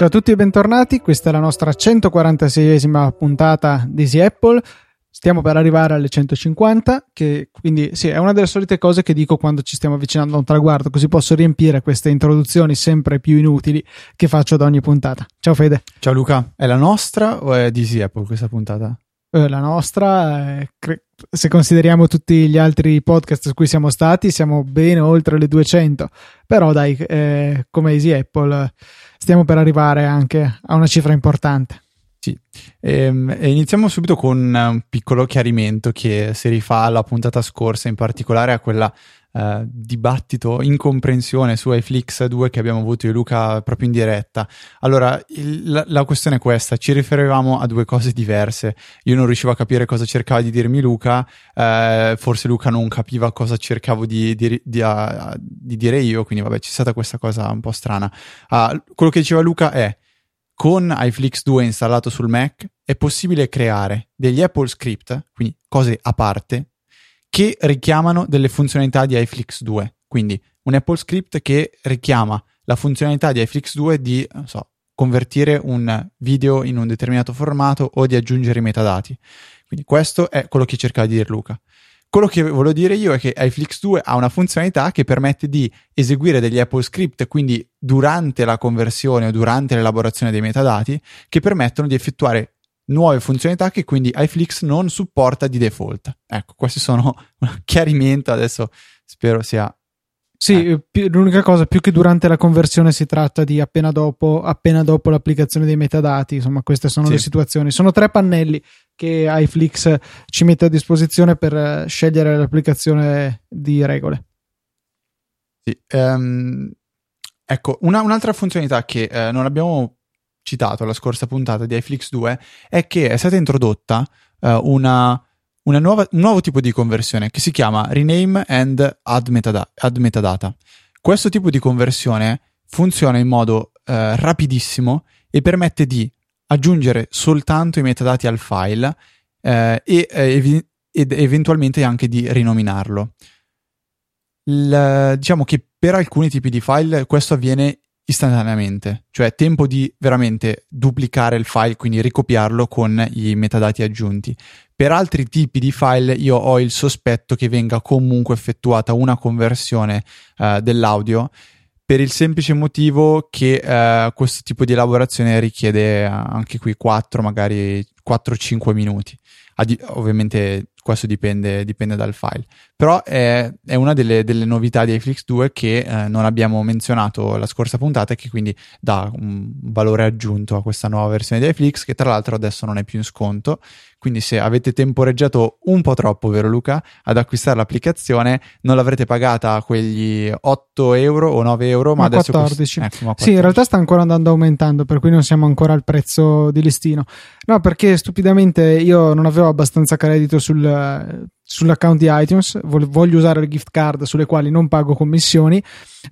Ciao a tutti e bentornati, questa è la nostra 146esima puntata di Easy Apple. Stiamo per arrivare alle 150, che quindi sì, è una delle solite cose che dico quando ci stiamo avvicinando a un traguardo, così posso riempire queste introduzioni sempre più inutili che faccio ad ogni puntata. Ciao Fede. Ciao Luca, è la nostra o è di Apple questa puntata? Eh, la nostra, eh, se consideriamo tutti gli altri podcast su cui siamo stati, siamo ben oltre le 200. Però dai, eh, come Easy Apple stiamo per arrivare anche a una cifra importante. Sì, ehm, iniziamo subito con un piccolo chiarimento che si rifà alla puntata scorsa, in particolare a quella Uh, dibattito, incomprensione su iFlix 2 che abbiamo avuto io e Luca proprio in diretta. Allora, il, la, la, questione è questa: ci riferivamo a due cose diverse. Io non riuscivo a capire cosa cercava di dirmi Luca, uh, forse Luca non capiva cosa cercavo di, di, di, uh, di, dire io, quindi vabbè, c'è stata questa cosa un po' strana. quello che diceva Luca è con iFlix 2 installato sul Mac è possibile creare degli Apple script, quindi cose a parte, che richiamano delle funzionalità di iFlix 2. Quindi un Apple script che richiama la funzionalità di iFlix 2 di, so, convertire un video in un determinato formato o di aggiungere i metadati. Quindi questo è quello che cercava di dire Luca. Quello che volevo dire io è che iFlix 2 ha una funzionalità che permette di eseguire degli Apple script, quindi durante la conversione o durante l'elaborazione dei metadati, che permettono di effettuare nuove funzionalità che quindi iFlix non supporta di default. Ecco, questi sono un chiarimento, adesso spero sia sì, eh. l'unica cosa, più che durante la conversione si tratta di appena dopo, appena dopo l'applicazione dei metadati, insomma queste sono sì. le situazioni. Sono tre pannelli che iFlix ci mette a disposizione per eh, scegliere l'applicazione di regole. Sì, um, ecco, una, un'altra funzionalità che uh, non abbiamo citato alla scorsa puntata di iFlix 2 è che è stata introdotta uh, una nuova, un nuovo tipo di conversione che si chiama Rename and Add, metadata. Add metadata. Questo tipo di conversione funziona in modo eh, rapidissimo e permette di aggiungere soltanto i metadati al file eh, e, eh, ed eventualmente anche di rinominarlo. Il, diciamo che per alcuni tipi di file questo avviene istantaneamente, cioè tempo di veramente duplicare il file, quindi ricopiarlo con i metadati aggiunti. Per altri tipi di file io ho il sospetto che venga comunque effettuata una conversione uh, dell'audio per il semplice motivo che uh, questo tipo di elaborazione richiede anche qui 4, magari 4-5 minuti. Adi- ovviamente questo dipende, dipende, dal file. Però è, è una delle, delle, novità di iFlix 2 che eh, non abbiamo menzionato la scorsa puntata e che quindi dà un valore aggiunto a questa nuova versione di iFlix che tra l'altro adesso non è più in sconto quindi se avete temporeggiato un po' troppo, vero Luca, ad acquistare l'applicazione, non l'avrete pagata quegli 8 euro o 9 euro, ma, ma adesso 14. Cost- ecco, ma 14. Sì, in realtà sta ancora andando aumentando, per cui non siamo ancora al prezzo di listino. No, perché stupidamente io non avevo abbastanza credito sul sull'account di iTunes, voglio usare le gift card sulle quali non pago commissioni,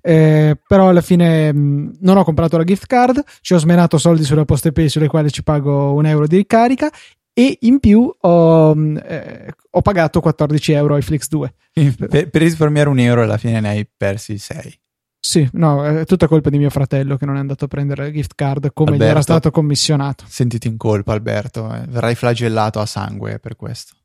eh, però alla fine mh, non ho comprato la gift card, ci ho smenato soldi sulla poste pay sulle quali ci pago un euro di ricarica e in più ho, mm, eh, ho pagato 14 euro ai Flix 2. Per, per, risparmiare un euro alla fine ne hai persi 6. Sì, no, è tutta colpa di mio fratello che non è andato a prendere la gift card come Alberto, gli era stato commissionato. Sentiti in colpa Alberto, eh, verrai flagellato a sangue per questo.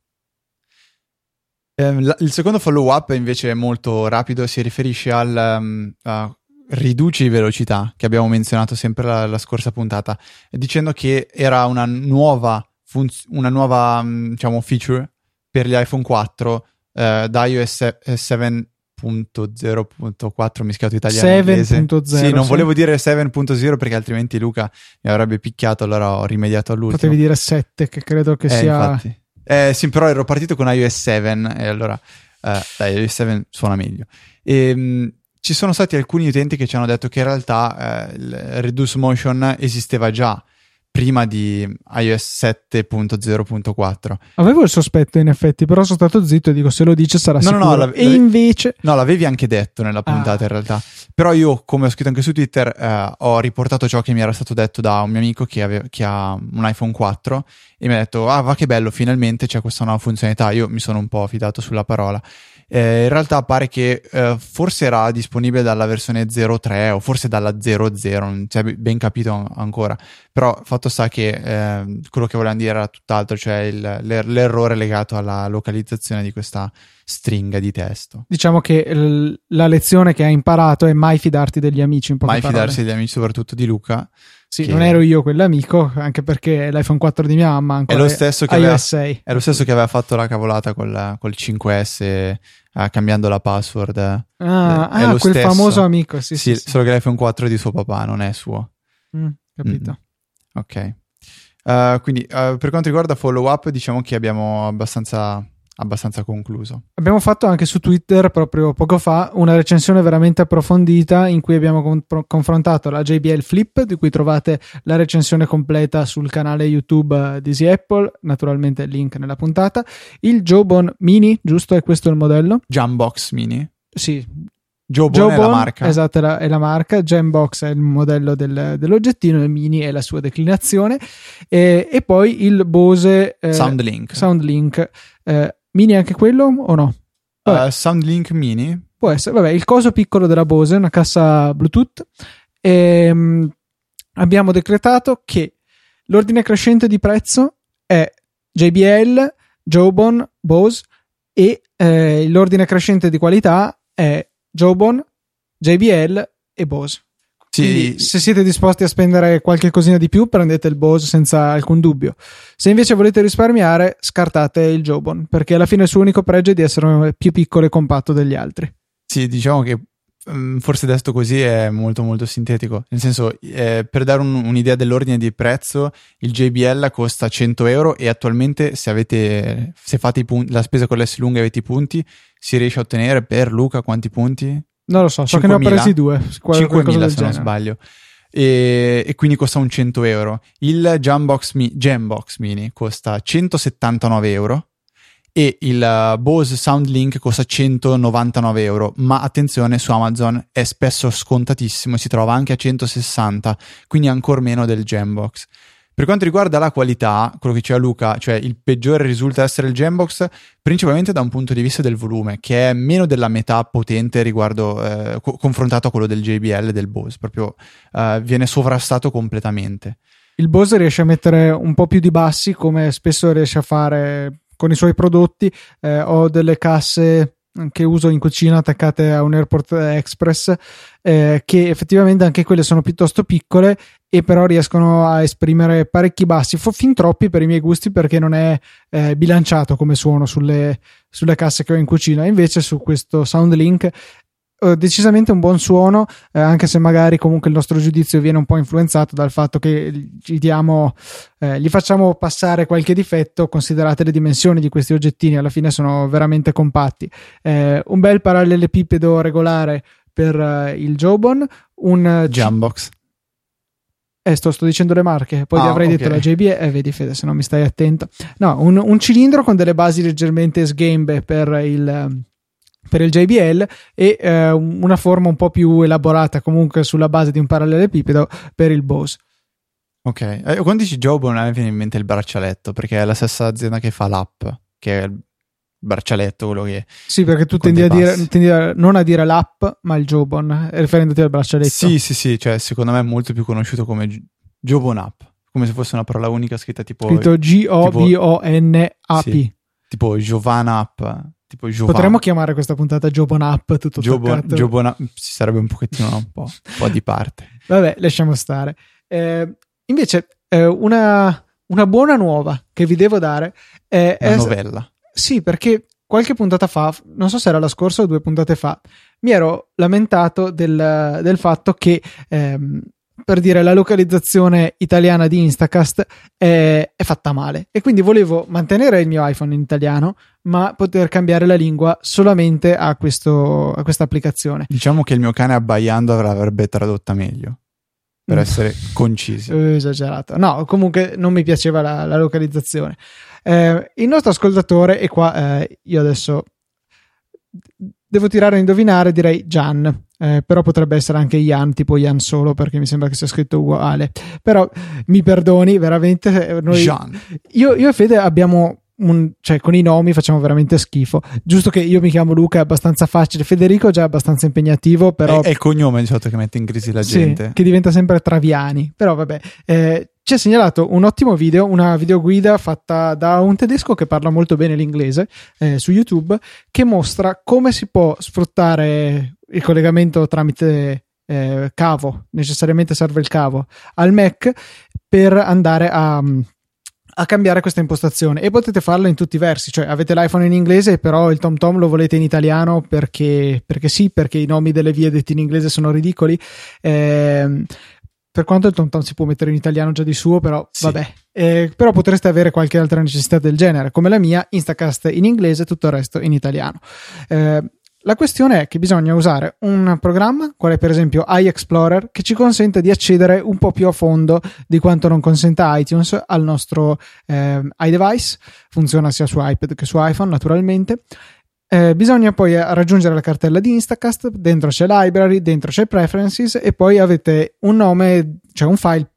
Eh, il secondo follow up invece è molto rapido, si riferisce al um, uh, riduci velocità che abbiamo menzionato sempre la, la scorsa puntata, dicendo che era una nuova funz- una nuova mm, diciamo, feature per gli iPhone 4 eh, da iOS 7.0.4 mischiato italiano 7.0 sì, non sì. volevo dire 7.0 perché altrimenti Luca mi avrebbe picchiato allora ho rimediato all'ultimo potevi dire 7 che credo che eh, sia infatti. Eh, sì però ero partito con iOS 7 e allora eh, dai iOS 7 suona meglio. E, ehm, mh, ci sono stati alcuni utenti che ci hanno detto che in realtà eh, il Reduce Motion esisteva già prima di iOS 7.0.4. Avevo il sospetto in effetti, però sono stato zitto e dico se lo dice sarà no, sicuro. No, no, e invece... No, l'avevi anche detto nella puntata ah. in realtà. Però io, come ho scritto anche su Twitter, eh, ho riportato ciò che mi era stato detto da un mio amico che, ave- che, ha un iPhone 4 e mi ha detto, ah va che bello, finalmente c'è questa nuova funzionalità. Io mi sono un po' fidato sulla parola. Eh, in realtà pare che eh, forse era disponibile dalla versione 03 o forse dalla 00, non si è ben capito ancora, però fatto sta che eh, quello che volevano dire era tutt'altro, cioè il, l'er- l'errore legato alla localizzazione di questa stringa di testo. Diciamo che l- la lezione che hai imparato è mai fidarti degli amici, in poche Mai parole. fidarsi degli amici, soprattutto di Luca. Sì, che- non ero io quell'amico, anche perché l'iPhone 4 di mia mamma ancora È lo stesso che aveva- 6. È lo stesso che aveva fatto la cavolata col, col 5S eh, cambiando la password. Ah, è ah, lo quel stesso. famoso amico, sì, sì, sì. solo che l'iPhone 4 è di suo papà, non è suo. Mm, capito. Mm. Ok. Uh, quindi uh, per quanto riguarda follow up, diciamo che abbiamo abbastanza, abbastanza concluso. Abbiamo fatto anche su Twitter proprio poco fa una recensione veramente approfondita in cui abbiamo con- confrontato la JBL Flip, di cui trovate la recensione completa sul canale YouTube eh, di Easy Apple, naturalmente il link nella puntata, il Jobon Mini, giusto? È questo il modello? Jambox Mini. Sì, Jobon è la Jobon, marca. Esatto, è la, è la marca. Jambox è il modello del- dell'oggettino, il Mini è la sua declinazione. E, e poi il Bose eh, Soundlink. Soundlink. Eh, mini anche quello o no? Uh, Soundlink Mini. Può essere, vabbè, il coso piccolo della Bose, una cassa Bluetooth. Ehm, abbiamo decretato che l'ordine crescente di prezzo è JBL, Jobon, Bose e eh, l'ordine crescente di qualità è Jobon, JBL e Bose. Sì, se siete disposti a spendere qualche cosina di più, prendete il Bose senza alcun dubbio. Se invece volete risparmiare, scartate il Jobon, perché alla fine il suo unico pregio è di essere più piccolo e compatto degli altri. sì, diciamo che mm, forse detto così è molto molto sintetico. Nel senso, eh, per dare un- un'idea dell'ordine di prezzo, il JBL costa 100 euro e attualmente se avete, se fate punti, la spesa con l'S lunga e avete i punti, si riesce a ottenere per Luca quanti punti? Non lo so, so che ne ho 5.000? presi due. qual- qualcosa 5.000 del se non sbaglio. E, e quindi costa un 100 euro. Il Jambox, Mi- Jambox Mini costa 179 euro e il uh, Bose Soundlink costa 199 euro. Ma attenzione, su Amazon è spesso scontatissimo, si trova anche a 160, quindi ancora meno del Jambox. Per quanto riguarda la qualità, quello che diceva Luca, cioè il peggiore risulta essere il Jambox, principalmente da un punto di vista del volume, che è meno della metà potente riguardo eh, co- confrontato a quello del JBL e del Bose, proprio eh, viene sovrastato completamente. Il Bose riesce a mettere un po' più di bassi, come spesso riesce a fare con i suoi prodotti. Eh, ho delle casse che uso in cucina attaccate a un Airport Express, eh, che effettivamente anche quelle sono piuttosto piccole e però riescono a esprimere parecchi bassi, fin troppi per i miei gusti perché non è eh, bilanciato come suono sulle, sulle casse che ho in cucina. Invece su questo Soundlink eh, decisamente un buon suono, eh, anche se magari comunque il nostro giudizio viene un po' influenzato dal fatto che gli diamo, eh, gli facciamo passare qualche difetto, considerate le dimensioni di questi oggettini, alla fine sono veramente compatti. Eh, un bel parallelepipedo regolare per eh, il Jobon, un Jambox. eh, sto, sto dicendo le marche, poi ti Ah, avrei ok. detto la JB, eh, vedi Fede, se non mi stai attento. No, un, un cilindro con delle basi leggermente sgambe per il, per il JBL e eh, una forma un po' più elaborata comunque sulla base di un parallelepipedo per il Bose. Ok, eh, quando dici Jobon a me viene in mente il braccialetto, perché è la stessa azienda che fa l'app, che è il braccialetto, quello che... Sì, perché tu tendi a dire, tendi a- non a dire l'app, ma il Jobon, eh, riferendoti al braccialetto. Sì, sì, sì, cioè secondo me è molto più conosciuto come J- Jobon App, come se fosse una parola unica scritta tipo, Scritto G-O-B-O-N-A-P. Sì. tipo Giovanna App, tipo Giovanna. Potremmo chiamare questa puntata Jobon App, tutto Jobon, toccato. Jobon App, ci sarebbe un pochettino un po', un po' di parte. Vabbè, lasciamo stare. Eh, invece, eh, una, una buona nuova che vi devo dare è, Una novella. Sì, perché qualche puntata fa, non so se era la scorsa o due puntate fa, mi ero lamentato del, del fatto che, ehm, per dire, la localizzazione italiana di Instacast è, è fatta male. E quindi volevo mantenere il mio iPhone in italiano, ma poter cambiare la lingua solamente a, questo, a questa applicazione. Diciamo che il mio cane abbaiando l'avrebbe tradotta meglio, per Mm. essere concisi. Eh, esagerato. No, comunque non mi piaceva la, la localizzazione. Eh, il nostro ascoltatore, e qua eh, io adesso devo tirare a indovinare, direi Gian. Eh, però potrebbe essere anche Ian, tipo Ian solo, perché mi sembra che sia scritto uguale. Però mi perdoni, veramente. eh, Noi, io, io e Fede abbiamo un, cioè, con i nomi facciamo veramente schifo. Giusto che io mi chiamo Luca, è abbastanza facile. Federico è già abbastanza impegnativo, però. È, è il cognome di solito che mette in crisi la sì, gente. Che diventa sempre Traviani. Però vabbè. Eh, ci ha segnalato un ottimo video, una videoguida fatta da un tedesco che parla molto bene l'inglese eh, su YouTube, che mostra come si può sfruttare il collegamento tramite eh, cavo, necessariamente serve il cavo, al Mac per andare a a cambiare questa impostazione e potete farlo in tutti i versi, cioè avete l'iPhone in inglese però il TomTom lo volete in italiano perché, perché sì, perché i nomi delle vie detti in inglese sono ridicoli. Eh, per quanto il TomTom si può mettere in italiano già di suo, però sì. vabbè. Eh, però potreste avere qualche altra necessità del genere, come la mia, Instacast in inglese, tutto il resto in italiano. Eh, la questione è che bisogna usare un programma, quale per esempio iExplorer, che ci consente di accedere un po' più a fondo di quanto non consenta iTunes al nostro eh, iDevice. Funziona sia su iPad che su iPhone, naturalmente. Eh, bisogna poi raggiungere la cartella di Instacast, dentro c'è Library, dentro c'è Preferences e poi avete un nome, cioè un file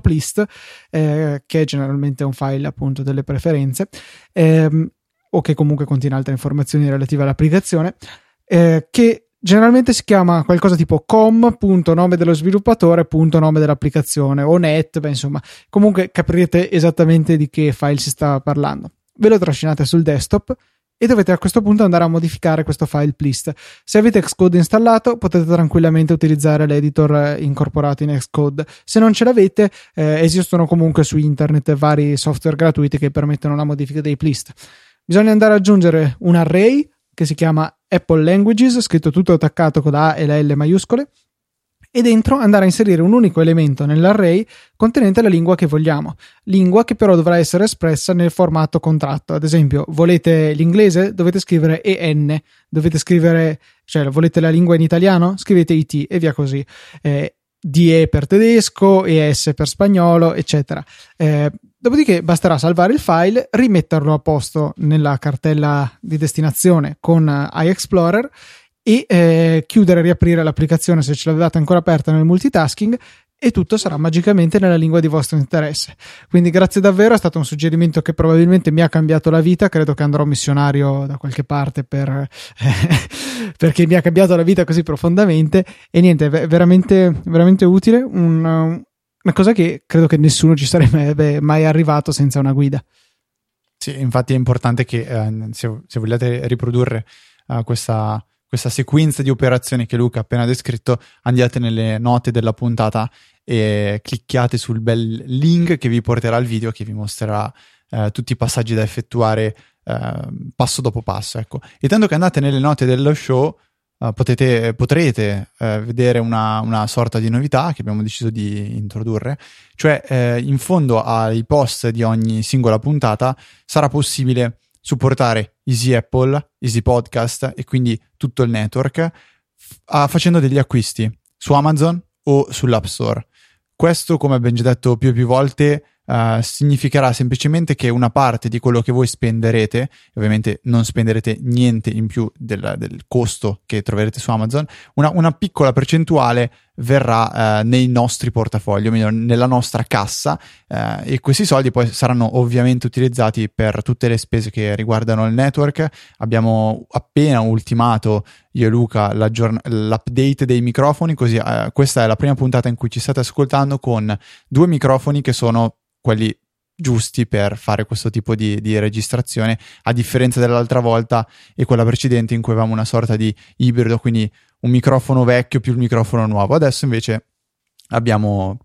.plist, eh, che è generalmente un file appunto delle preferenze, ehm, o che comunque contiene altre informazioni relative all'applicazione eh, che generalmente si chiama qualcosa tipo com.nome dello sviluppatore, nome dell'applicazione o net, beh, insomma, comunque capirete esattamente di che file si sta parlando. Ve lo trascinate sul desktop e dovete a questo punto andare a modificare questo file plist. Se avete Xcode installato, potete tranquillamente utilizzare l'editor eh, incorporato in Xcode. Se non ce l'avete, eh, esistono comunque su internet vari software gratuiti che permettono la modifica dei plist. Bisogna andare ad aggiungere un array che si chiama Apple Languages, scritto tutto attaccato con la A e la L maiuscole, e dentro andare a inserire un unico elemento nell'array contenente la lingua che vogliamo, lingua che però dovrà essere espressa nel formato contratto. Ad esempio, volete l'inglese? Dovete scrivere EN, dovete scrivere, cioè volete la lingua in italiano? Scrivete IT e via così. Eh, DE per tedesco, ES per spagnolo, eccetera. Eh, Dopodiché basterà salvare il file, rimetterlo a posto nella cartella di destinazione con eh, iExplorer e eh, chiudere e riaprire l'applicazione se ce l'avete ancora aperta nel multitasking e tutto sarà magicamente nella lingua di vostro interesse. Quindi grazie davvero, è stato un suggerimento che probabilmente mi ha cambiato la vita, credo che andrò missionario da qualche parte per, eh, perché mi ha cambiato la vita così profondamente e niente, è veramente, veramente utile, un, una cosa che credo che nessuno ci sarebbe mai arrivato senza una guida. Sì, infatti è importante che eh, se, se, vogliate riprodurre uh, questa, questa, sequenza di operazioni che Luca ha appena descritto, andiate nelle note della puntata e clicchiate sul bel link che vi porterà al video che vi mostrerà uh, tutti i passaggi da effettuare uh, passo dopo passo. Ecco. E tanto che andate nelle note dello show, Uh, potete, potrete uh, vedere una, una, sorta di novità che abbiamo deciso di introdurre, cioè uh, in fondo ai post di ogni singola puntata sarà possibile supportare Easy Apple, Easy Podcast e quindi tutto il network f- facendo degli acquisti su Amazon o sull'App Store. Questo, come abbiamo già detto più e più volte, Uh, significherà semplicemente che una parte di quello che voi spenderete, ovviamente non spenderete niente in più del, del costo che troverete su Amazon, una, una piccola percentuale verrà uh, nei nostri portafogli, o meglio nella nostra cassa uh, e questi soldi poi saranno ovviamente utilizzati per tutte le spese che riguardano il network. Abbiamo appena ultimato io e Luca l'update dei microfoni, così questa è la prima puntata in cui ci state ascoltando con due microfoni che sono quelli giusti per fare questo tipo di, di, registrazione, a differenza dell'altra volta e quella precedente in cui avevamo una sorta di ibrido, quindi un microfono vecchio più il microfono nuovo. Adesso invece abbiamo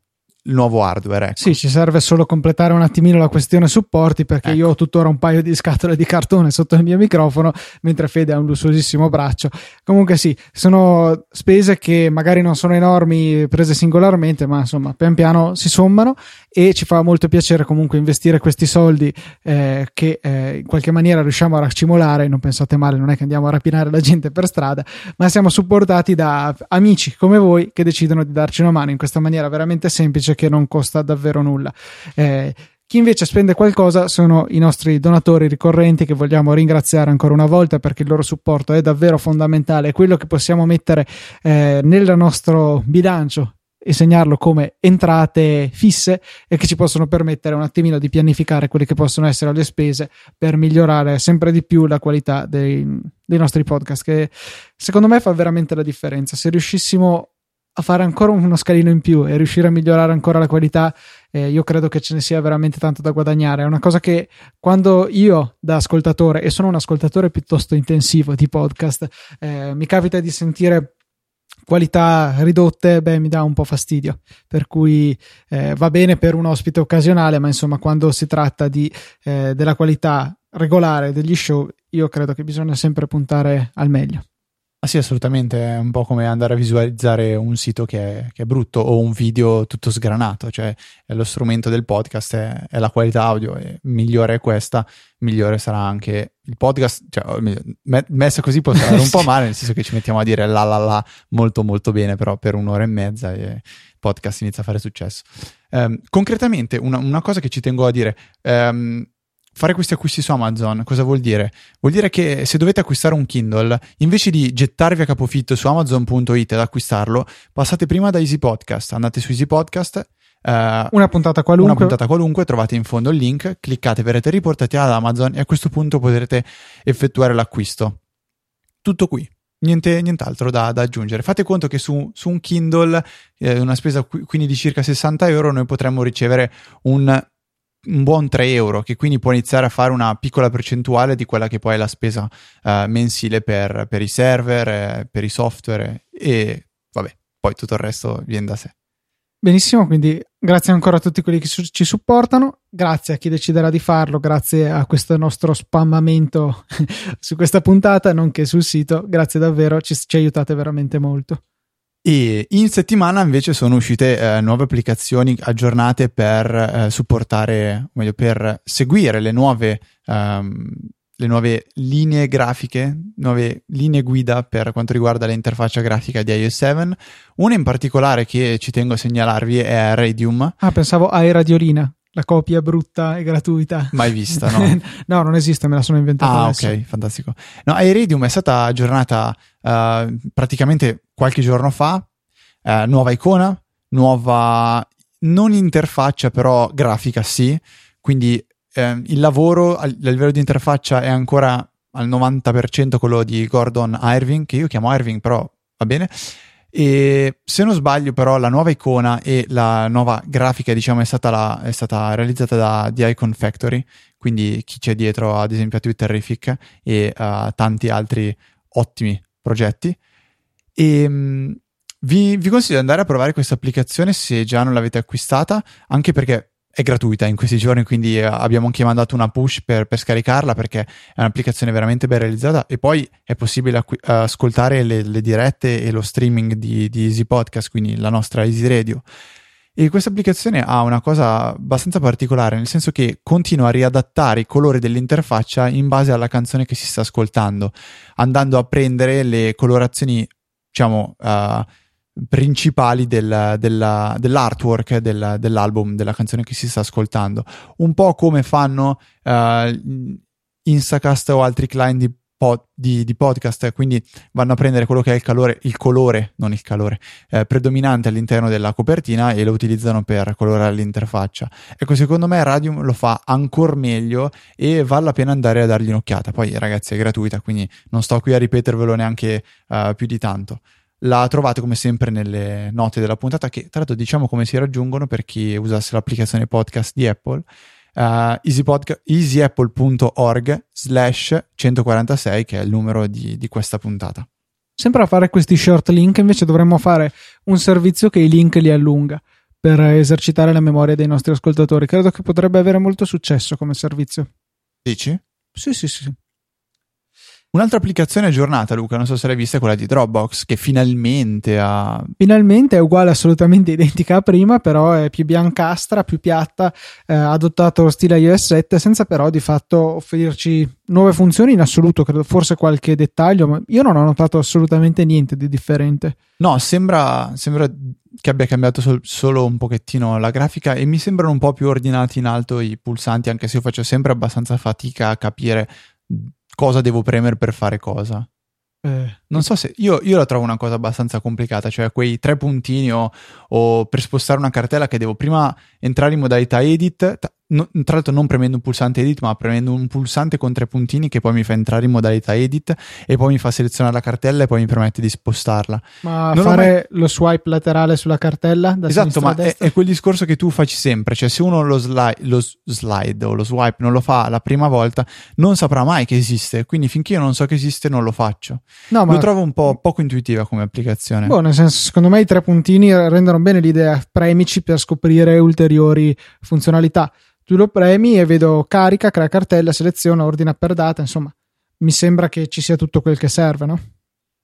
il nuovo hardware. Ecco. Sì, ci serve solo completare un attimino la questione supporti perché ecco. io ho tuttora un paio di scatole di cartone sotto il mio microfono, mentre Fede ha un lussuosissimo braccio. Comunque sì, sono spese che magari non sono enormi prese singolarmente, ma insomma, pian piano si sommano e ci fa molto piacere comunque investire questi soldi eh, che eh, in qualche maniera riusciamo a raccimolare, non pensate male, non è che andiamo a rapinare la gente per strada, ma siamo supportati da amici come voi che decidono di darci una mano in questa maniera veramente semplice che non costa davvero nulla. Eh, chi invece spende qualcosa sono i nostri donatori ricorrenti che vogliamo ringraziare ancora una volta perché il loro supporto è davvero fondamentale, è quello che possiamo mettere eh, nel nostro bilancio e segnarlo come entrate fisse e che ci possono permettere un attimino di pianificare quelle che possono essere le spese per migliorare sempre di più la qualità dei, dei nostri podcast che secondo me fa veramente la differenza se riuscissimo a fare ancora uno scalino in più e riuscire a migliorare ancora la qualità eh, io credo che ce ne sia veramente tanto da guadagnare è una cosa che quando io da ascoltatore e sono un ascoltatore piuttosto intensivo di podcast eh, mi capita di sentire qualità ridotte, beh, mi dà un po' fastidio. Per cui eh, va bene per un ospite occasionale, ma insomma, quando si tratta di, eh, della qualità regolare degli show, io credo che bisogna sempre puntare al meglio. Ah sì, assolutamente, è un po' come andare a visualizzare un sito che è, che è brutto o un video tutto sgranato, cioè lo strumento del podcast è, è, la qualità audio e migliore è questa, migliore sarà anche il podcast, cioè messa così può stare un po' male, nel senso che ci mettiamo a dire la la la molto molto bene, però per un'ora e mezza e il podcast inizia a fare successo. Um, concretamente, una, una, cosa che ci tengo a dire, um, fare questi acquisti su Amazon cosa vuol dire? Vuol dire che se dovete acquistare un Kindle, invece di gettarvi a capofitto su amazon.it ad acquistarlo, passate prima da Easy Podcast, andate su Easy Podcast. Uh, una puntata qualunque. Una puntata qualunque, trovate in fondo il link, cliccate, verrete riportati ad Amazon e a questo punto potrete effettuare l'acquisto. Tutto qui. Niente, nient'altro da, da, aggiungere. Fate conto che su, su un Kindle, eh, una spesa quindi di circa 60 euro, noi potremmo ricevere un un buon 3 euro, che quindi può iniziare a fare una piccola percentuale di quella che poi è la spesa uh, mensile per, per, i server, eh, per i software e vabbè, poi tutto il resto viene da sé. Benissimo, quindi grazie ancora a tutti quelli che su- ci supportano, grazie a chi deciderà di farlo, grazie a questo nostro spammamento su questa puntata, nonché sul sito, grazie davvero, ci, ci aiutate veramente molto. E in settimana invece sono uscite eh, nuove applicazioni aggiornate per eh, supportare, meglio, per seguire le nuove, um, le nuove linee grafiche, nuove linee guida per quanto riguarda l'interfaccia grafica di iOS 7. Una in particolare che ci tengo a segnalarvi è Radium. Ah, pensavo a Radiolina la copia brutta e gratuita. Mai vista, no? no, non esiste, me la sono inventata. Ah, adesso. ok, fantastico. No, Iridium è stata aggiornata uh, praticamente qualche giorno fa. Uh, nuova icona, nuova non interfaccia, però grafica sì. Quindi uh, il lavoro a, livello di interfaccia è ancora al 90% quello di Gordon Irving, che io chiamo Irving, però va bene. E se non sbaglio, però, la nuova icona e la nuova grafica, diciamo, è stata, la, è stata realizzata da The Icon Factory. Quindi chi c'è dietro, ad esempio, a Twitterific e a tanti altri ottimi progetti. E um, vi, vi consiglio di andare a provare questa applicazione se già non l'avete acquistata, anche perché è gratuita in questi giorni, quindi eh, abbiamo anche mandato una push per, per, scaricarla perché è un'applicazione veramente ben realizzata e poi è possibile acqu- ascoltare le, le, dirette e lo streaming di, di, Easy Podcast, quindi la nostra Easy Radio. E questa applicazione ha una cosa abbastanza particolare, nel senso che continua a riadattare i colori dell'interfaccia in base alla canzone che si sta ascoltando, andando a prendere le colorazioni, diciamo, uh, principali del, della, dell'artwork del, dell'album, della canzone che si sta ascoltando. Un po' come fanno uh, Instacast o altri client di, pod, di, di, podcast, quindi vanno a prendere quello che è il calore, il colore, non il calore, eh, predominante all'interno della copertina e lo utilizzano per colorare l'interfaccia. Ecco, secondo me Radium lo fa ancora meglio e vale la pena andare a dargli un'occhiata. Poi, ragazzi, è gratuita, quindi non sto qui a ripetervelo neanche uh, più di tanto. La trovate come sempre nelle note della puntata che tra l'altro diciamo come si raggiungono per chi usasse l'applicazione podcast di Apple uh, easypodca- easyapple.org slash 146 che è il numero di, di questa puntata. Sempre a fare questi short link invece dovremmo fare un servizio che i link li allunga per esercitare la memoria dei nostri ascoltatori. Credo che potrebbe avere molto successo come servizio. Dici? Sì, sì, sì. Un'altra applicazione aggiornata, Luca, non so se l'hai vista, è quella di Dropbox, che finalmente ha... Finalmente è uguale, assolutamente identica a prima, però è più biancastra, più piatta, eh, ha adottato lo stile iOS 7, senza però di fatto offrirci nuove funzioni in assoluto, credo forse qualche dettaglio, ma io non ho notato assolutamente niente di differente. No, sembra, sembra che abbia cambiato sol- solo un pochettino la grafica e mi sembrano un po' più ordinati in alto i pulsanti, anche se io faccio sempre abbastanza fatica a capire cosa devo premere per fare cosa. Eh. Non so se io, io, la trovo una cosa abbastanza complicata, cioè quei tre puntini o, o per spostare una cartella che devo prima entrare in modalità edit, no, tra l'altro non premendo un pulsante edit, ma premendo un pulsante con tre puntini che poi mi fa entrare in modalità edit e poi mi fa selezionare la cartella e poi mi permette di spostarla. Ma non fare mai... lo swipe laterale sulla cartella? esatto, ma è, è, quel discorso che tu facci sempre, cioè se uno lo, sli- lo slide o lo swipe non lo fa la prima volta, non saprà mai che esiste, quindi finché io non so che esiste non lo faccio. No, ma... Lo trovo un po' poco intuitiva come applicazione. Boh, nel senso, secondo me i tre puntini rendono bene l'idea, premici per scoprire ulteriori funzionalità tu lo premi e vedo carica, crea cartella, seleziona, ordina per data, insomma, mi sembra che ci sia tutto quel che serve, no?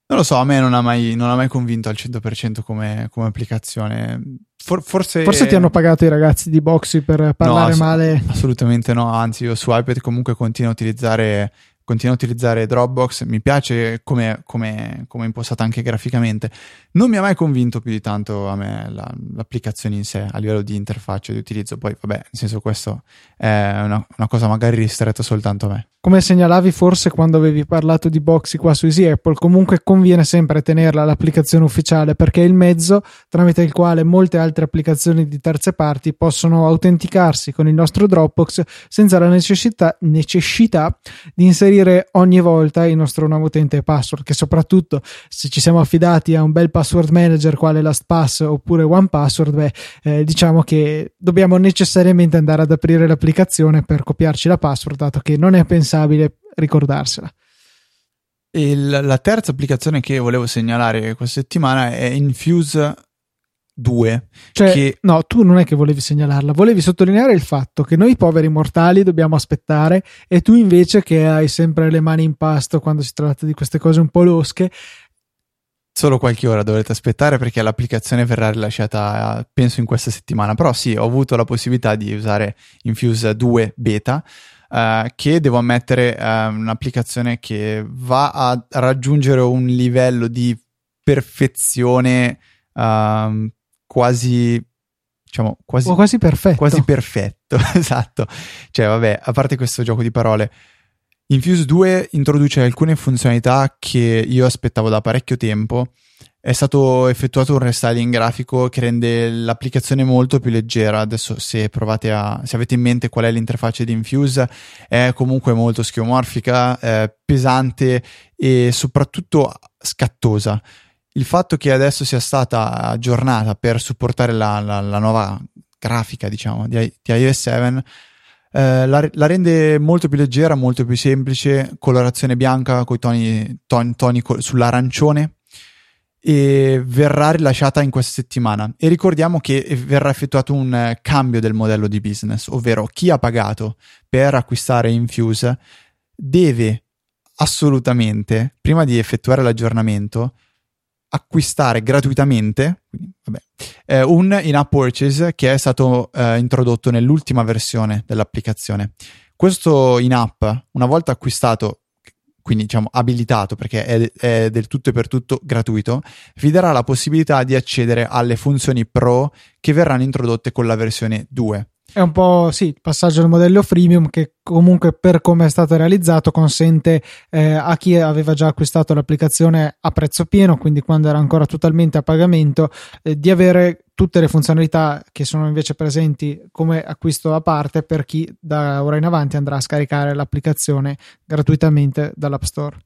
Non lo so, a me non ha mai, non ha mai convinto al 100% come, come applicazione. For, forse... forse ti hanno pagato i ragazzi di Boxy per parlare no, male. Assolutamente no, anzi io su iPad comunque continuo a utilizzare continuo a utilizzare Dropbox, mi piace come, è impostata anche graficamente. Non mi ha mai convinto più di tanto a me la, l'applicazione in sé a livello di interfaccia di utilizzo. Poi, vabbè, nel senso, questo è una, una cosa magari ristretta soltanto a me come segnalavi forse quando avevi parlato di Boxy qua su Easy Apple, comunque conviene sempre tenerla l'applicazione ufficiale perché è il mezzo tramite il quale molte altre applicazioni di terze parti possono autenticarsi con il nostro Dropbox senza la necessità, necessità di inserire ogni volta il nostro nuovo utente e password, che soprattutto se ci siamo affidati a un bel password manager quale LastPass oppure OnePassword, beh, eh, diciamo che dobbiamo necessariamente andare ad aprire l'applicazione per copiarci la password, dato che non è pensato indispensabile ricordarsela. E la terza applicazione che volevo segnalare questa settimana è Infuse 2. Cioè, che... no, tu non è che volevi segnalarla, volevi sottolineare il fatto che noi poveri mortali dobbiamo aspettare e tu invece che hai sempre le mani in pasto quando si tratta di queste cose un po' losche. Solo qualche ora dovrete aspettare perché l'applicazione verrà rilasciata, penso, in questa settimana. Però sì, ho avuto la possibilità di usare Infuse 2 beta uh, che devo ammettere uh, un'applicazione che va a raggiungere un livello di perfezione uh, quasi diciamo quasi, oh, quasi perfetto. quasi perfetto esatto. Cioè vabbè a parte questo gioco di parole Infuse 2 introduce alcune funzionalità che io aspettavo da parecchio tempo è stato effettuato un restyling grafico che rende l'applicazione molto più leggera. Adesso, se provate a, se avete in mente qual è l'interfaccia di Infuse, è comunque molto schiomorfica, eh, pesante e soprattutto scattosa. Il fatto che adesso sia stata aggiornata per supportare la, la, la nuova grafica, diciamo, di, di iOS 7 eh, la, la, rende molto più leggera, molto più semplice, colorazione bianca con i toni, toni, toni sull'arancione e verrà rilasciata in questa settimana. E ricordiamo che verrà effettuato un eh, cambio del modello di business, ovvero chi ha pagato per acquistare Infuse deve assolutamente, prima di effettuare l'aggiornamento, acquistare gratuitamente vabbè, eh, un in-app purchase che è stato eh, introdotto nell'ultima versione dell'applicazione. Questo in-app, una volta acquistato quindi diciamo abilitato perché è, è, del tutto e per tutto gratuito, vi darà la possibilità di accedere alle funzioni pro che verranno introdotte con la versione 2. È un po' sì, il passaggio al modello freemium che comunque per come è stato realizzato consente eh, a chi aveva già acquistato l'applicazione a prezzo pieno, quindi quando era ancora totalmente a pagamento, eh, di avere tutte le funzionalità che sono invece presenti come acquisto a parte per chi da ora in avanti andrà a scaricare l'applicazione gratuitamente dall'App Store.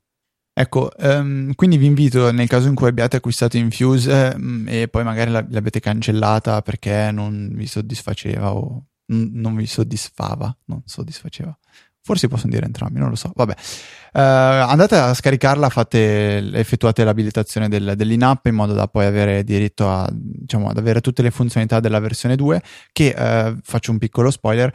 Ecco, um, quindi vi invito nel caso in cui abbiate acquistato Infuse um, e poi magari l'abbiate cancellata perché non vi soddisfaceva o non vi soddisfava, non soddisfaceva. Forse possono dire entrambi, non lo so. Vabbè, uh, andate a scaricarla, fate, effettuate l'abilitazione del, dell'in-app in modo da poi avere diritto a, diciamo, ad avere tutte le funzionalità della versione 2. Che uh, faccio un piccolo spoiler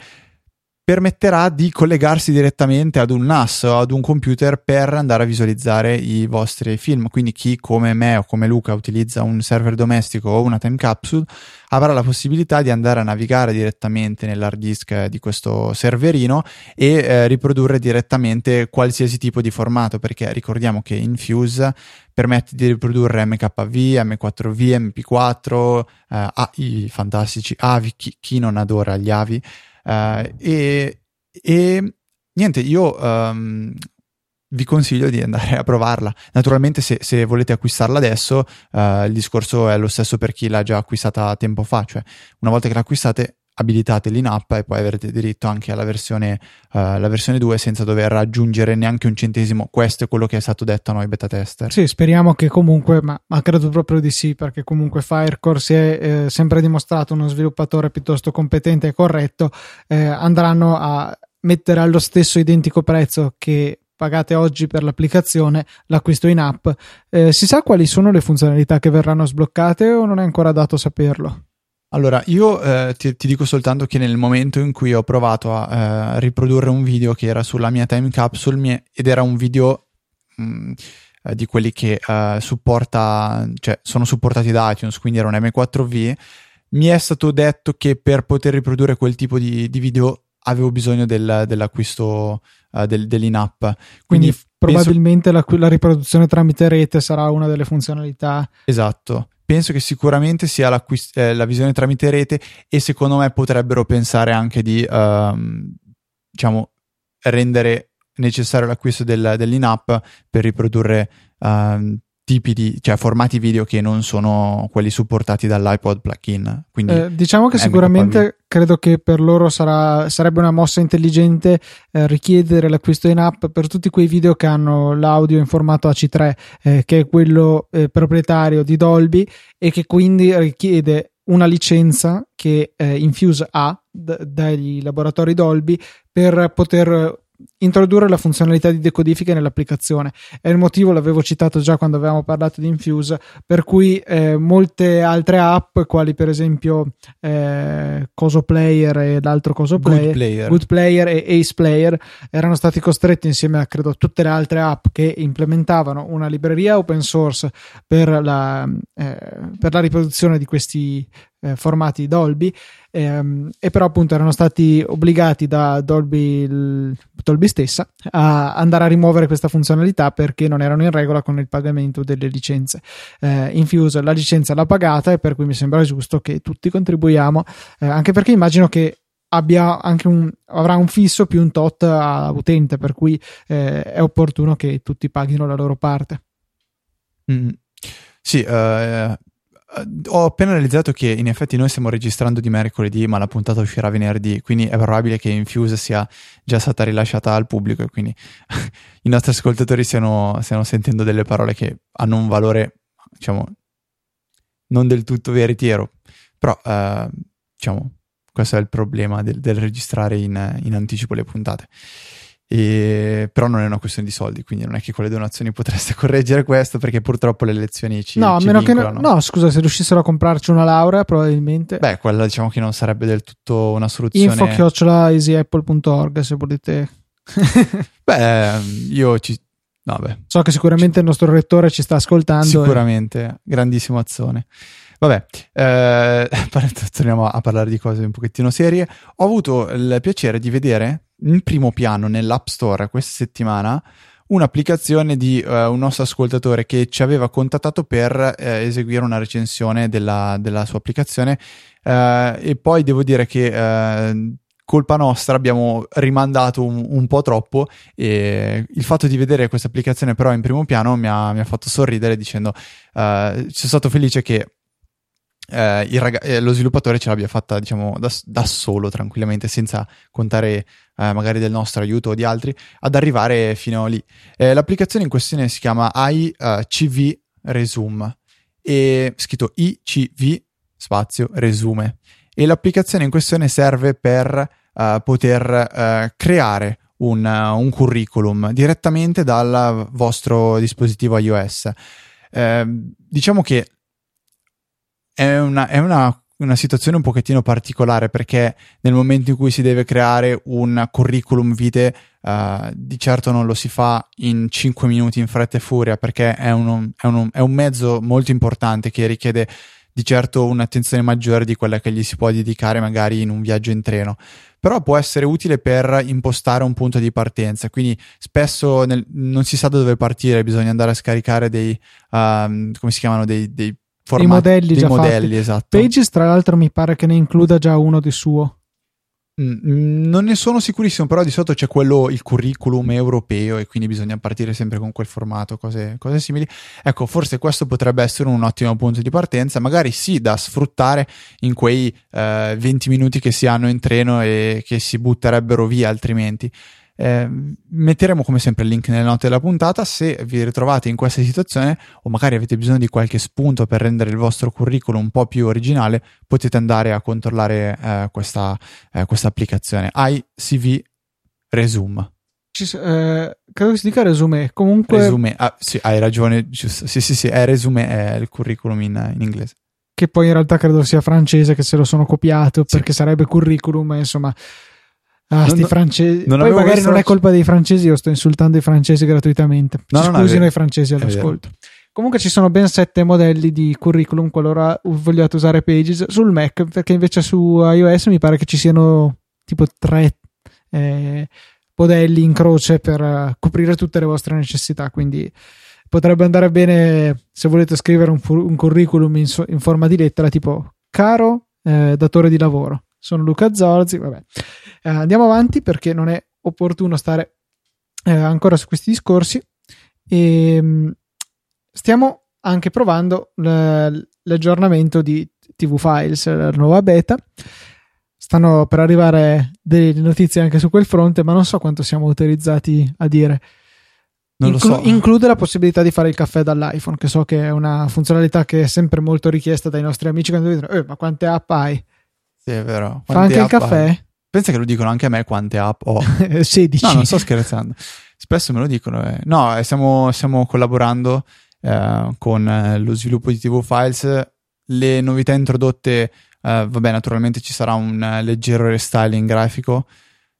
permetterà di collegarsi direttamente ad un NAS o ad un computer per andare a visualizzare i vostri film. Quindi chi come me o come Luca utilizza un server domestico o una time capsule avrà la possibilità di andare a navigare direttamente nell'hard disk di questo serverino e eh, riprodurre direttamente qualsiasi tipo di formato perché ricordiamo che Infuse permette di riprodurre MKV, M4V, MP4, eh, AI fantastici, AVI, chi, chi non adora gli AVI Uh, e, e, niente, io um, vi consiglio di andare a provarla. Naturalmente, se, se volete acquistarla adesso, uh, il discorso è lo stesso per chi l'ha già acquistata tempo fa, cioè una volta che l'acquistate abilitate l'in-app e poi avrete diritto anche alla versione, uh, versione 2 senza dover aggiungere neanche un centesimo. Questo è quello che è stato detto a noi beta tester. Sì, speriamo che comunque, ma, ma credo proprio di sì, perché comunque Firecore si è eh, sempre dimostrato uno sviluppatore piuttosto competente e corretto. Eh, andranno a mettere allo stesso identico prezzo che pagate oggi per l'applicazione l'acquisto in app. Eh, si sa quali sono le funzionalità che verranno sbloccate o non è ancora dato saperlo? Allora, io eh, ti, ti, dico soltanto che nel momento in cui ho provato a eh, riprodurre un video che era sulla mia time capsule mie, ed era un video mh, mm, eh, di quelli che eh, supporta, cioè sono supportati da iTunes, quindi era un M4V, mi è stato detto che per poter riprodurre quel tipo di, di video avevo bisogno del, dell'acquisto uh, del, dell'in-app. Quindi, Quindi probabilmente penso... la, la, riproduzione tramite rete sarà una delle funzionalità. Esatto. Penso che sicuramente sia eh, la visione tramite rete e secondo me potrebbero pensare anche di, uh, diciamo, rendere necessario l'acquisto del, dell'in-app per riprodurre uh, tipi di, cioè formati video che non sono quelli supportati dall'iPod plugin. Quindi eh, diciamo che sicuramente credo che per loro sarà, sarebbe una mossa intelligente eh, richiedere l'acquisto in app per tutti quei video che hanno l'audio in formato AC3, eh, che è quello eh, proprietario di Dolby e che quindi richiede una licenza che eh, Infuse ha d- dagli laboratori Dolby per poter introdurre la funzionalità di decodifica nell'applicazione. È il motivo, l'avevo citato già quando avevamo parlato di Infuse, per cui eh, molte altre app, quali per esempio eh, Coso Player e l'altro Coso Player, Good Player, Good Player e Ace Player, erano stati costretti insieme a credo tutte le altre app che implementavano una libreria open source per la, eh, per la riproduzione di questi eh, formati Dolby ehm, e però appunto erano stati obbligati da Dolby, Dolby stessa a andare a rimuovere questa funzionalità perché non erano in regola con il pagamento delle licenze. Eh, Infuse la licenza l'ha pagata e per cui mi sembra giusto che tutti contribuiamo eh, anche perché immagino che abbia anche un, avrà un fisso più un tot a utente per cui eh, è opportuno che tutti paghino la loro parte. Mm. Sì, uh, ho appena realizzato che in effetti noi stiamo registrando di mercoledì, ma la puntata uscirà venerdì, quindi è probabile che Infuse sia già stata rilasciata al pubblico e quindi i nostri ascoltatori stiano, stiano, sentendo delle parole che hanno un valore, diciamo, non del tutto veritiero. Però, eh, diciamo, questo è il problema del, del registrare in, in anticipo le puntate. E, però non è una questione di soldi, quindi non è che con le donazioni potreste correggere questo perché purtroppo le lezioni ci No, a meno che no, no, scusa, se riuscissero a comprarci una laurea probabilmente. Beh, quella diciamo che non sarebbe del tutto una soluzione. Info chiocciola easyapple.org se volete. beh, io ci Vabbè. So che sicuramente il nostro rettore ci sta ascoltando. Sicuramente, e... grandissimo azione. Vabbè, eh, torniamo a parlare di cose un pochettino serie. Ho avuto il piacere di vedere in primo piano nell'App Store questa settimana un'applicazione di uh, un nostro ascoltatore che ci aveva contattato per uh, eseguire una recensione della, della sua applicazione. Uh, e poi devo dire che colpa nostra abbiamo rimandato un, un, po' troppo e il fatto di vedere questa applicazione però in primo piano mi ha, mi ha fatto sorridere dicendo sono stato felice che eh, rag- eh, lo sviluppatore ce l'abbia fatta diciamo da, da solo tranquillamente senza contare eh, magari del nostro aiuto o di altri ad arrivare fino lì. Eh, l'applicazione in questione si chiama ICV eh, Resume. E scritto ICV spazio Resume. E l'applicazione in questione serve per uh, poter creare un, un, curriculum direttamente dal vostro dispositivo iOS. Ehm, diciamo che è una, è una una situazione un pochettino particolare perché nel momento in cui si deve creare un curriculum vitae uh, di certo non lo si fa in 5 minuti in fretta e furia perché è, uno, è, uno, è un mezzo molto importante che richiede di certo un'attenzione maggiore di quella che gli si può dedicare magari in un viaggio in treno. Però può essere utile per impostare un punto di partenza quindi spesso nel, non si sa da dove partire bisogna andare a scaricare dei um, dei, dei formati, I modelli, dei modelli esatto. Pages, tra l'altro, mi pare che ne includa già uno di suo. Mm, non ne sono sicurissimo, però di solito c'è quello, il curriculum europeo e quindi bisogna partire sempre con quel formato, cose, cose simili. Ecco, forse questo potrebbe essere un ottimo punto di partenza, magari sì da sfruttare in quei eh, 20 minuti che si hanno in treno e che si butterebbero via altrimenti. Eh, metteremo come sempre il link nelle note della puntata se vi ritrovate in questa situazione o magari avete bisogno di qualche spunto per rendere il vostro curriculum un po' più originale potete andare a controllare eh, questa, eh, questa, applicazione. iCV Resume. Ci, eh, credo che si dica resume. Comunque resume. Ah, sì, hai ragione giusto. sì sì sì è resume è il curriculum in, in inglese. Che poi in realtà credo sia francese che se lo sono copiato sì. perché sarebbe curriculum insomma Ah, sti francesi. Poi magari non è colpa dei francesi, io sto insultando i francesi gratuitamente. Ci no, scusino i francesi all'ascolto. Comunque ci sono ben sette modelli di curriculum qualora vogliate usare Pages sul Mac, perché invece su iOS mi pare che ci siano tipo tre eh, modelli in croce per uh, coprire tutte le vostre necessità. Quindi potrebbe andare bene se volete scrivere un, un curriculum in, so, in, forma di lettera, tipo caro eh, datore di lavoro sono Luca Zorzi. Vabbè. Eh, andiamo avanti perché non è opportuno stare eh, ancora su questi discorsi. E, ehm, stiamo anche provando l'aggiornamento di TV Files, la nuova beta. Stanno per arrivare delle notizie anche su quel fronte, ma non so quanto siamo autorizzati a dire. Non Inclu- lo so. Include la possibilità di fare il caffè dall'iPhone, che so che è una funzionalità che è sempre molto richiesta dai nostri amici quando dicono: eh, ma quante app hai? Sì, è vero. Fa anche il caffè? Hai? Pensa che lo dicono anche a me quante app ho. 16. No, non sto scherzando. Spesso me lo dicono. Eh. No, eh, stiamo, stiamo collaborando eh, con eh, lo sviluppo di TV Files. Le novità introdotte, eh, vabbè, naturalmente ci sarà un leggero restyling grafico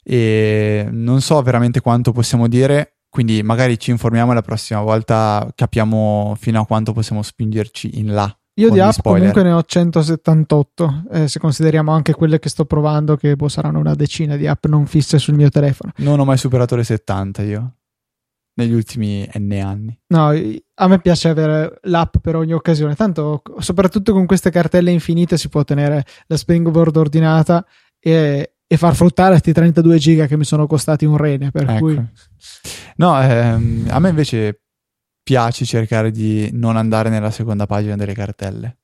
e non so veramente quanto possiamo dire, quindi magari ci informiamo e la prossima volta capiamo fino a quanto possiamo spingerci in là. Io di app spoiler. comunque ne ho 178, eh, se consideriamo anche quelle che sto provando, che boh, saranno una decina di app non fisse sul mio telefono. Non ho mai superato le 70 io, negli ultimi n anni. No, a me piace avere l'app per ogni occasione, tanto soprattutto con queste cartelle infinite si può tenere la Springboard ordinata e, e far fruttare questi 32 giga che mi sono costati un rene, per ecco. cui... No, ehm, a me invece piace cercare di non andare nella seconda pagina delle cartelle.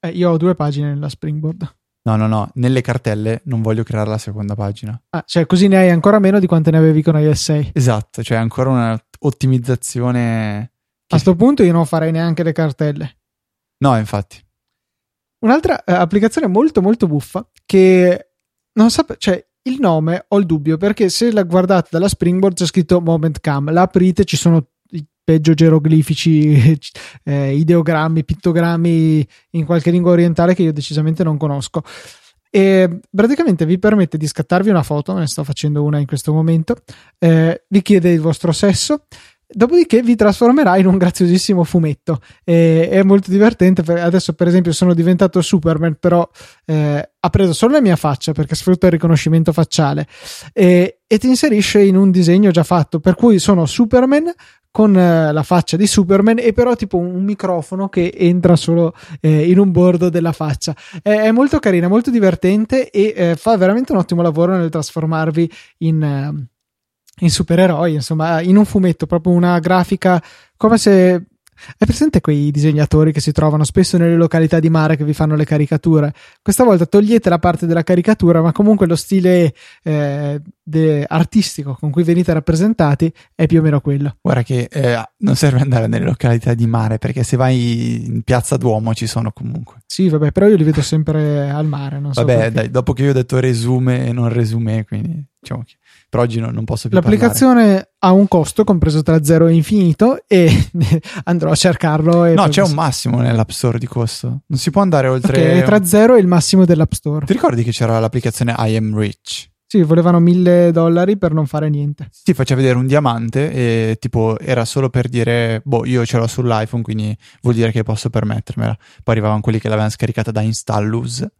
Eh, io ho due pagine nella Springboard. No, no, no, nelle cartelle non voglio creare la seconda pagina. Ah, cioè così ne hai ancora meno di quante ne avevi con iOS 6. Esatto, cioè ancora un'ottimizzazione. A questo punto io non farei neanche le cartelle. No, infatti. Un'altra eh, applicazione molto molto buffa che non so, cioè il nome ho il dubbio perché se la guardate dalla Springboard c'è scritto Moment Cam, la aprite ci sono peggio geroglifici, eh, ideogrammi, pittogrammi in qualche lingua orientale che io decisamente non conosco. E praticamente vi permette di scattarvi una foto, ne sto facendo una in questo momento, eh, vi chiede il vostro sesso, Dopodiché vi trasformerà in un graziosissimo fumetto. E, è molto divertente. Adesso, per esempio, sono diventato Superman, però eh, ha preso solo la mia faccia perché sfrutta il riconoscimento facciale e, e, ti inserisce in un disegno già fatto. Per cui sono Superman con eh, la faccia di Superman e però tipo un, microfono che entra solo eh, in un bordo della faccia. È, è molto carina, molto divertente e eh, fa veramente un ottimo lavoro nel trasformarvi in, eh, in supereroi, insomma, in un fumetto, proprio una grafica come se hai presente quei disegnatori che si trovano spesso nelle località di mare che vi fanno le caricature? Questa volta togliete la parte della caricatura, ma comunque lo stile eh, de- artistico con cui venite rappresentati è più o meno quello. Guarda che eh, non serve andare nelle località di mare perché se vai in piazza Duomo ci sono comunque. Sì, vabbè, però io li vedo sempre al mare. Non vabbè, so dai, dopo che io ho detto resume e non resume, quindi diciamo che per oggi non, non posso più L'applicazione parlare. ha un costo compreso tra 0 e infinito e andrò a cercarlo. no, c'è un massimo nell'App Store di costo. Non si può andare oltre. Okay, tra 0 e il massimo dell'App Store. Ti ricordi che c'era l'applicazione I Am Rich? Sì, volevano mille dollari per non fare niente. Ti faceva vedere un diamante e tipo era solo per dire, boh, io ce l'ho sull'iPhone, quindi vuol dire che posso permettermela. Poi arrivavano quelli che l'avevano scaricata da Installus e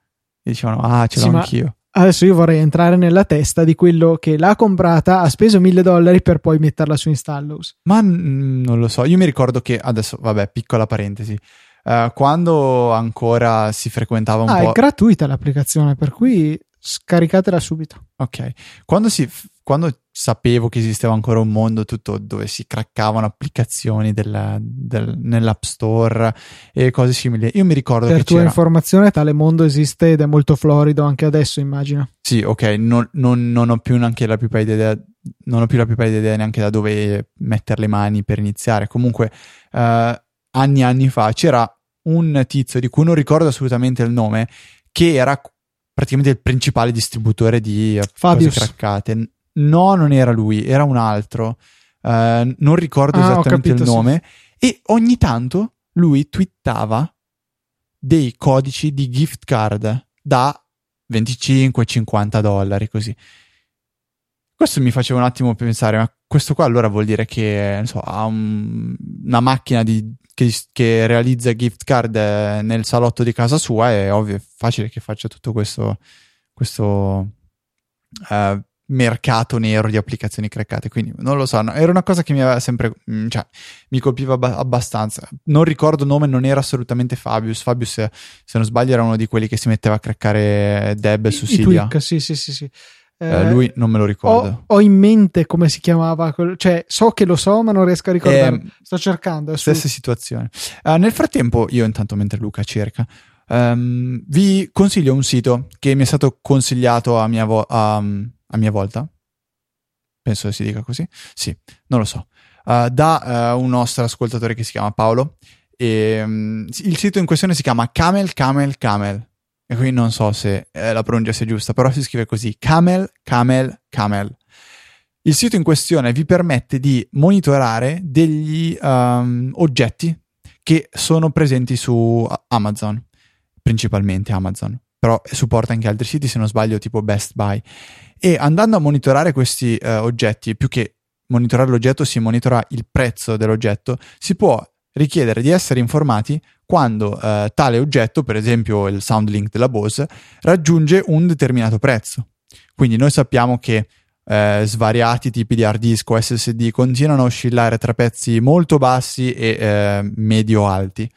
dicevano, ah, ce l'ho sì, anch'io. Adesso io vorrei entrare nella testa di quello che l'ha comprata, ha speso mille dollari per poi metterla su Installus. Ma n- non lo so, io mi ricordo che adesso, vabbè, piccola parentesi. Uh, quando ancora si frequentava un ah, po'. è gratuita l'applicazione, per cui scaricatela subito. Ok, quando, si, quando sapevo che esisteva ancora un mondo tutto dove si craccavano applicazioni della, del, nell'App Store e cose simili, io mi ricordo per che tua c'era... informazione, tale mondo esiste ed è molto florido anche adesso, immagino. Sì, ok, non, non, non ho più neanche la più pallida idea non ho più la più pallida idea neanche da dove mettere le mani per iniziare. Comunque, eh, anni e anni fa c'era un tizio di cui non ricordo assolutamente il nome, che era praticamente il principale distributore di Fabius. cose craccate. No, non era lui, era un altro. Uh, non ricordo Ah, esattamente capito, il sì. nome. E ogni tanto lui twittava dei codici di gift card da 25-50 dollari, così. Questo mi faceva un attimo pensare, ma questo qua allora vuol dire che non so, ha un- una macchina di- che, che realizza gift card eh, nel salotto di casa sua, è ovvio, è facile che faccia tutto questo, questo eh, mercato nero di applicazioni craccate. Quindi non lo so, no, era una cosa che mi aveva sempre, mm, cioè, mi colpiva abba- abbastanza. Non ricordo il nome, non era assolutamente Fabius. Fabius, se non sbaglio, era uno di quelli che si metteva a craccare Deb su I Cydia. tweak, sì, sì, sì. sì. Eh, Eh, lui non me lo ricordo. ho, ho in mente come si chiamava, cioè so che lo so, ma non riesco a ricordare. Eh, Sto cercando. è su- Stessa situazione. Eh, nel frattempo, io intanto mentre Luca cerca, ehm, vi consiglio un sito che mi è stato consigliato a mia, vo- a, a mia volta. Penso si dica così. Sì, non lo so. Eh, da eh, un nostro ascoltatore che si chiama Paolo. E, mm, il sito in questione si chiama Camel Camel Camel. E qui non so se eh, la pronuncia sia giusta, però si scrive così: Camel Camel Camel. Il sito in questione vi permette di monitorare degli um, oggetti che sono presenti su Amazon, principalmente Amazon, però supporta anche altri siti, se non sbaglio, tipo Best Buy. E andando a monitorare questi eh, oggetti, più che monitorare l'oggetto, si monitora il prezzo dell'oggetto, si può richiedere di essere informati quando eh, tale oggetto, per esempio il SoundLink della Bose, raggiunge un determinato prezzo. Quindi noi sappiamo che eh, svariati tipi di hard disk o SSD continuano a oscillare tra prezzi molto bassi e eh, medio-alti.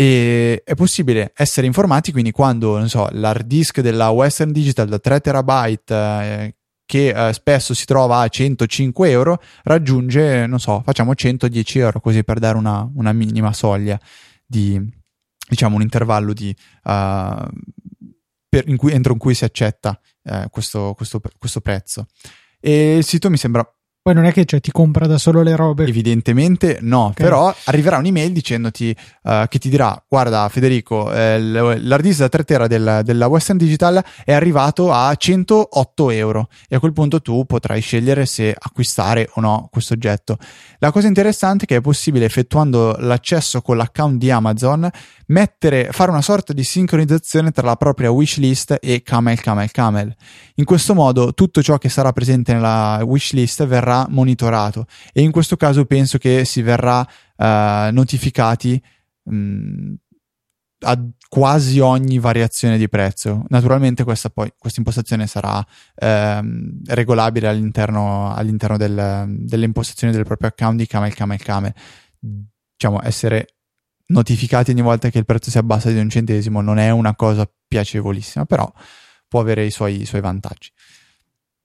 E è possibile essere informati quindi quando, non so, l'hard disk della Western Digital da 3 terabyte eh, che eh, spesso si trova a 105 euro raggiunge, non so, facciamo 110 euro così per dare una, una minima soglia di, diciamo, un intervallo di, uh, per, in cui, entro in cui si accetta eh, questo, questo, questo prezzo. E il sito mi sembra Poi non è che cioè, ti compra da solo le robe. Evidentemente no, Ok. però arriverà un'email dicendoti eh, che ti dirà: Guarda, Federico, eh, l- l'hard disk da 3 tera del- della Western Digital è arrivato a 108 euro. E a quel punto tu potrai scegliere se acquistare o no questo oggetto. La cosa interessante è che è possibile, effettuando l'accesso con l'account di Amazon, mettere, fare una sorta di sincronizzazione tra la propria wishlist e Camel Camel Camel. In questo modo tutto ciò che sarà presente nella wishlist verrà monitorato e in questo caso penso che si verrà eh, notificati mh, a quasi ogni variazione di prezzo. Naturalmente questa, poi, questa impostazione sarà ehm, regolabile all'interno, all'interno del- delle impostazioni del proprio account di Camel Camel Camel. Diciamo, essere notificati ogni volta che il prezzo si abbassa di un centesimo non è una cosa piacevolissima, però può avere i suoi, i suoi vantaggi.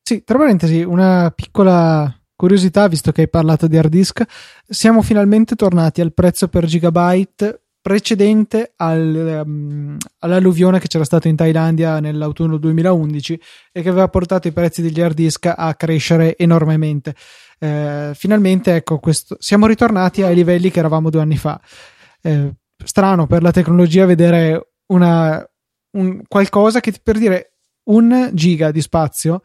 Sì, tra parentesi, una piccola curiosità, visto che hai parlato di hard disk, siamo finalmente tornati al prezzo per gigabyte precedente al, ehm, all'alluvione che c'era stato in Thailandia nell'autunno 2011 e che aveva portato i prezzi degli hard disk a crescere enormemente. Eh, finalmente, ecco, questo, siamo ritornati ai livelli che eravamo due anni fa. Eh, strano per la tecnologia vedere una, un, qualcosa che per dire un giga di spazio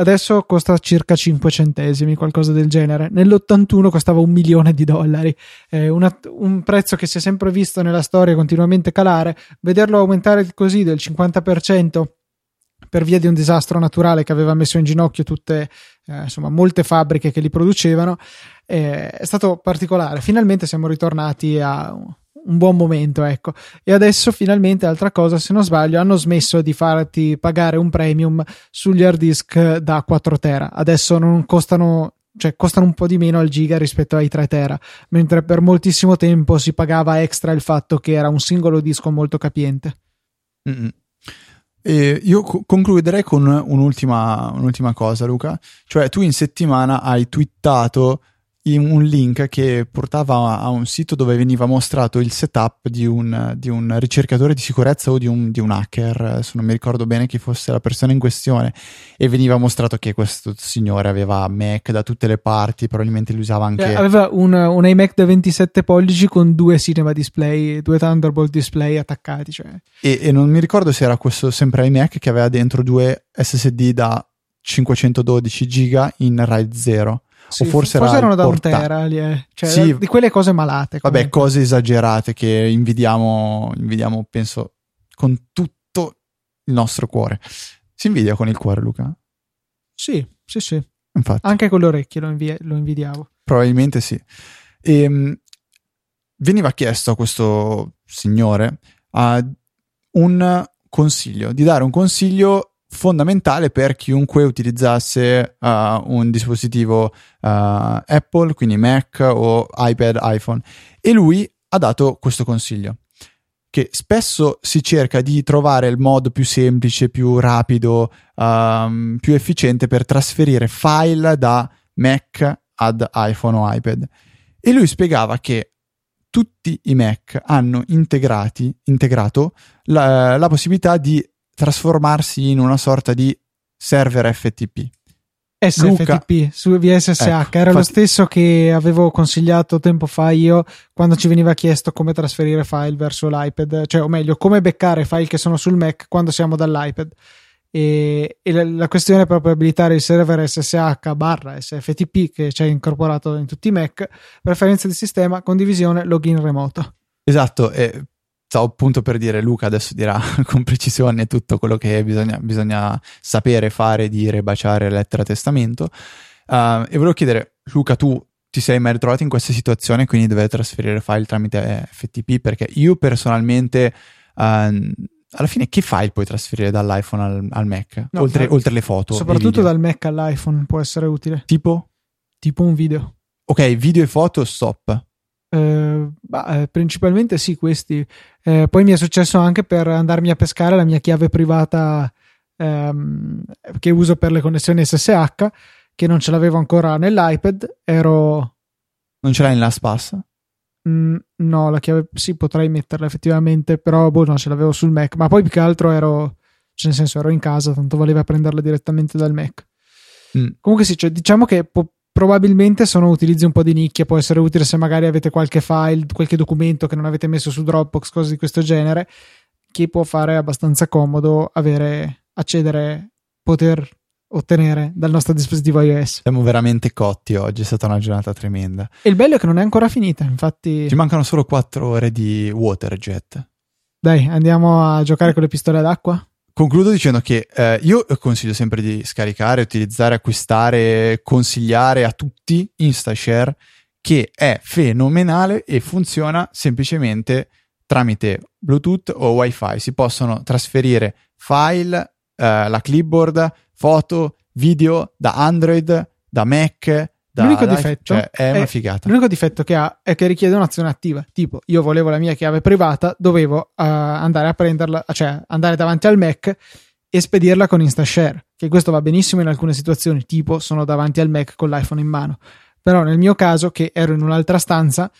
adesso costa circa 5 centesimi, qualcosa del genere. Nell'81 costava un milione di dollari, eh, una- un prezzo che si è sempre visto nella storia continuamente calare. Vederlo aumentare così del 50% per via di un disastro naturale che aveva messo in ginocchio tutte, eh, insomma, molte fabbriche che li producevano, eh, è stato particolare. Finalmente siamo ritornati a un buon momento, ecco. E adesso finalmente, altra cosa, se non sbaglio, hanno smesso di farti pagare un premium sugli hard disk da 4 tera. Adesso non costano, cioè costano un po' di meno al giga rispetto ai 3 tera, mentre per moltissimo tempo si pagava extra il fatto che era un singolo disco molto capiente. Mm-mm. E io co- concluderei con un'ultima, un'ultima cosa, Luca. Cioè, tu in settimana hai twittato un link che portava a un sito dove veniva mostrato il setup di un, di un ricercatore di sicurezza o di un, di un, hacker, se non mi ricordo bene chi fosse la persona in questione, e veniva mostrato che questo signore aveva Mac da tutte le parti, probabilmente li usava anche... Eh, aveva un, un, iMac da 27 pollici con due cinema display, due Thunderbolt display attaccati. Cioè. E, e non mi ricordo se era questo sempre iMac che aveva dentro due SSD da 512 giga in RAID 0 sì, o forse, forse erano da un tera, eh. cioè, sì, di quelle cose malate. Comunque. Vabbè, cose esagerate che invidiamo, invidiamo, penso, con tutto il nostro cuore. Si invidia con il cuore, Luca? Sì, sì, sì. Infatti. Anche con le orecchie lo, invi- lo invidiavo. Probabilmente sì. E, um, veniva chiesto a questo signore uh, un consiglio, di dare un consiglio fondamentale per chiunque utilizzasse uh, un dispositivo uh, Apple, quindi Mac o iPad, iPhone. E lui ha dato questo consiglio, che spesso si cerca di trovare il modo più semplice, più rapido, um, più efficiente per trasferire file da Mac ad iPhone o iPad. E lui spiegava che tutti i Mac hanno integrato la, la possibilità di trasformarsi in una sorta di server FTP. SFTP Luca, su VSSH ecco, era infatti, lo stesso che avevo consigliato tempo fa io quando ci veniva chiesto come trasferire file verso l'iPad, cioè o meglio come beccare file che sono sul Mac quando siamo dall'iPad. E, e la, la, questione è proprio abilitare il server SSH barra SFTP che c'è incorporato in tutti i Mac, preferenza di sistema, condivisione, login remoto. Esatto, e stavo appunto per dire, Luca adesso dirà con precisione tutto quello che bisogna, bisogna sapere, fare, dire, baciare, lettera, testamento. Uh, e volevo chiedere, Luca, tu ti sei mai ritrovato in questa situazione, quindi dover trasferire file tramite FTP? Perché io personalmente, uh, alla fine, che file puoi trasferire dall'iPhone al, al Mac? No, oltre, ma, oltre, le foto. Soprattutto dal Mac all'iPhone può essere utile. Tipo? Tipo un video. Ok, video e foto, stop. Eh, bah, eh, principalmente sì, questi. Eh, poi mi è successo anche per andarmi a pescare la mia chiave privata ehm, che uso per le connessioni SSH, che non ce l'avevo ancora nell'iPad. Ero. Non ce l'hai in LastPass? Mm, no, la chiave sì, potrei metterla effettivamente, però boh, no, ce l'avevo sul Mac. Ma poi più che altro ero. Cioè, nel senso, ero in casa, tanto valeva prenderla direttamente dal Mac. Mm. Comunque sì, cioè, diciamo che po- probabilmente sono utilizzi un po' di nicchia, può essere utile se magari avete qualche file, qualche documento che non avete messo su Dropbox, cose di questo genere, che può fare abbastanza comodo avere, accedere, poter ottenere dal nostro dispositivo iOS. Siamo veramente cotti oggi, è stata una giornata tremenda. E il bello è che non è ancora finita, infatti... Ci mancano solo 4 ore di Waterjet. Dai, andiamo a giocare con le pistole d'acqua? Concludo dicendo che eh, io consiglio sempre di scaricare, utilizzare, acquistare, consigliare a tutti InstaShare che è fenomenale e funziona semplicemente tramite Bluetooth o Wi-Fi. Si possono trasferire file, eh, la clipboard, foto, video da Android, da Mac, da l'unico difetto cioè, è figata. L'unico difetto che ha è che richiede un'azione attiva. Tipo, io volevo la mia chiave privata, dovevo uh, andare a prenderla, cioè andare davanti al Mac e spedirla con InstaShare. Che questo va benissimo in alcune situazioni, tipo sono davanti al Mac con l'iPhone in mano. Però nel mio caso, che ero in un'altra stanza,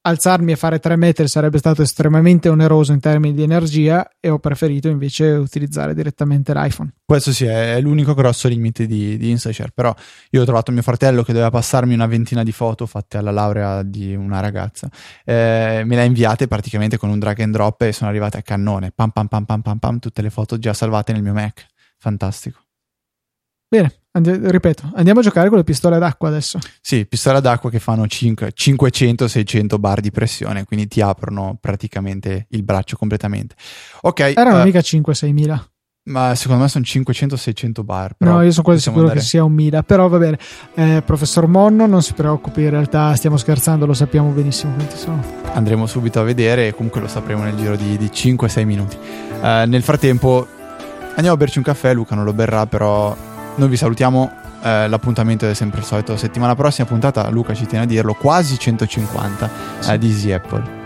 alzarmi e fare 3 metri sarebbe stato estremamente oneroso in termini di energia e ho preferito invece utilizzare direttamente l'iPhone. Questo sì, è l'unico grosso limite di, di InstaShare, però io ho trovato mio fratello che doveva passarmi una ventina di foto fatte alla laurea di una ragazza, eh, me le ha inviate praticamente con un drag and drop e sono arrivate a cannone, pam pam pam pam pam pam, tutte le foto già salvate nel mio Mac, fantastico. Bene, andi- ripeto, andiamo a giocare con le pistole d'acqua adesso. Sì, pistole d'acqua che fanno 500-600 bar di pressione, quindi ti aprono praticamente il braccio completamente. Ok. Erano uh, mica 5-6 mila. Ma secondo me sono 500-600 bar. no, io sono quasi sicuro andare... che sia un mila. Però va bene. Eh, professor Monno, non si preoccupi, in realtà stiamo scherzando, lo sappiamo benissimo quanti sono. Andremo subito a vedere e comunque lo sapremo nel giro di, di 5-6 minuti. Uh, nel frattempo andiamo a berci un caffè, Luca non lo berrà, però noi vi salutiamo. Eh, l'appuntamento è sempre il solito. Settimana prossima puntata, Luca ci tiene a dirlo, quasi 150 sì. eh, di Easy Apple.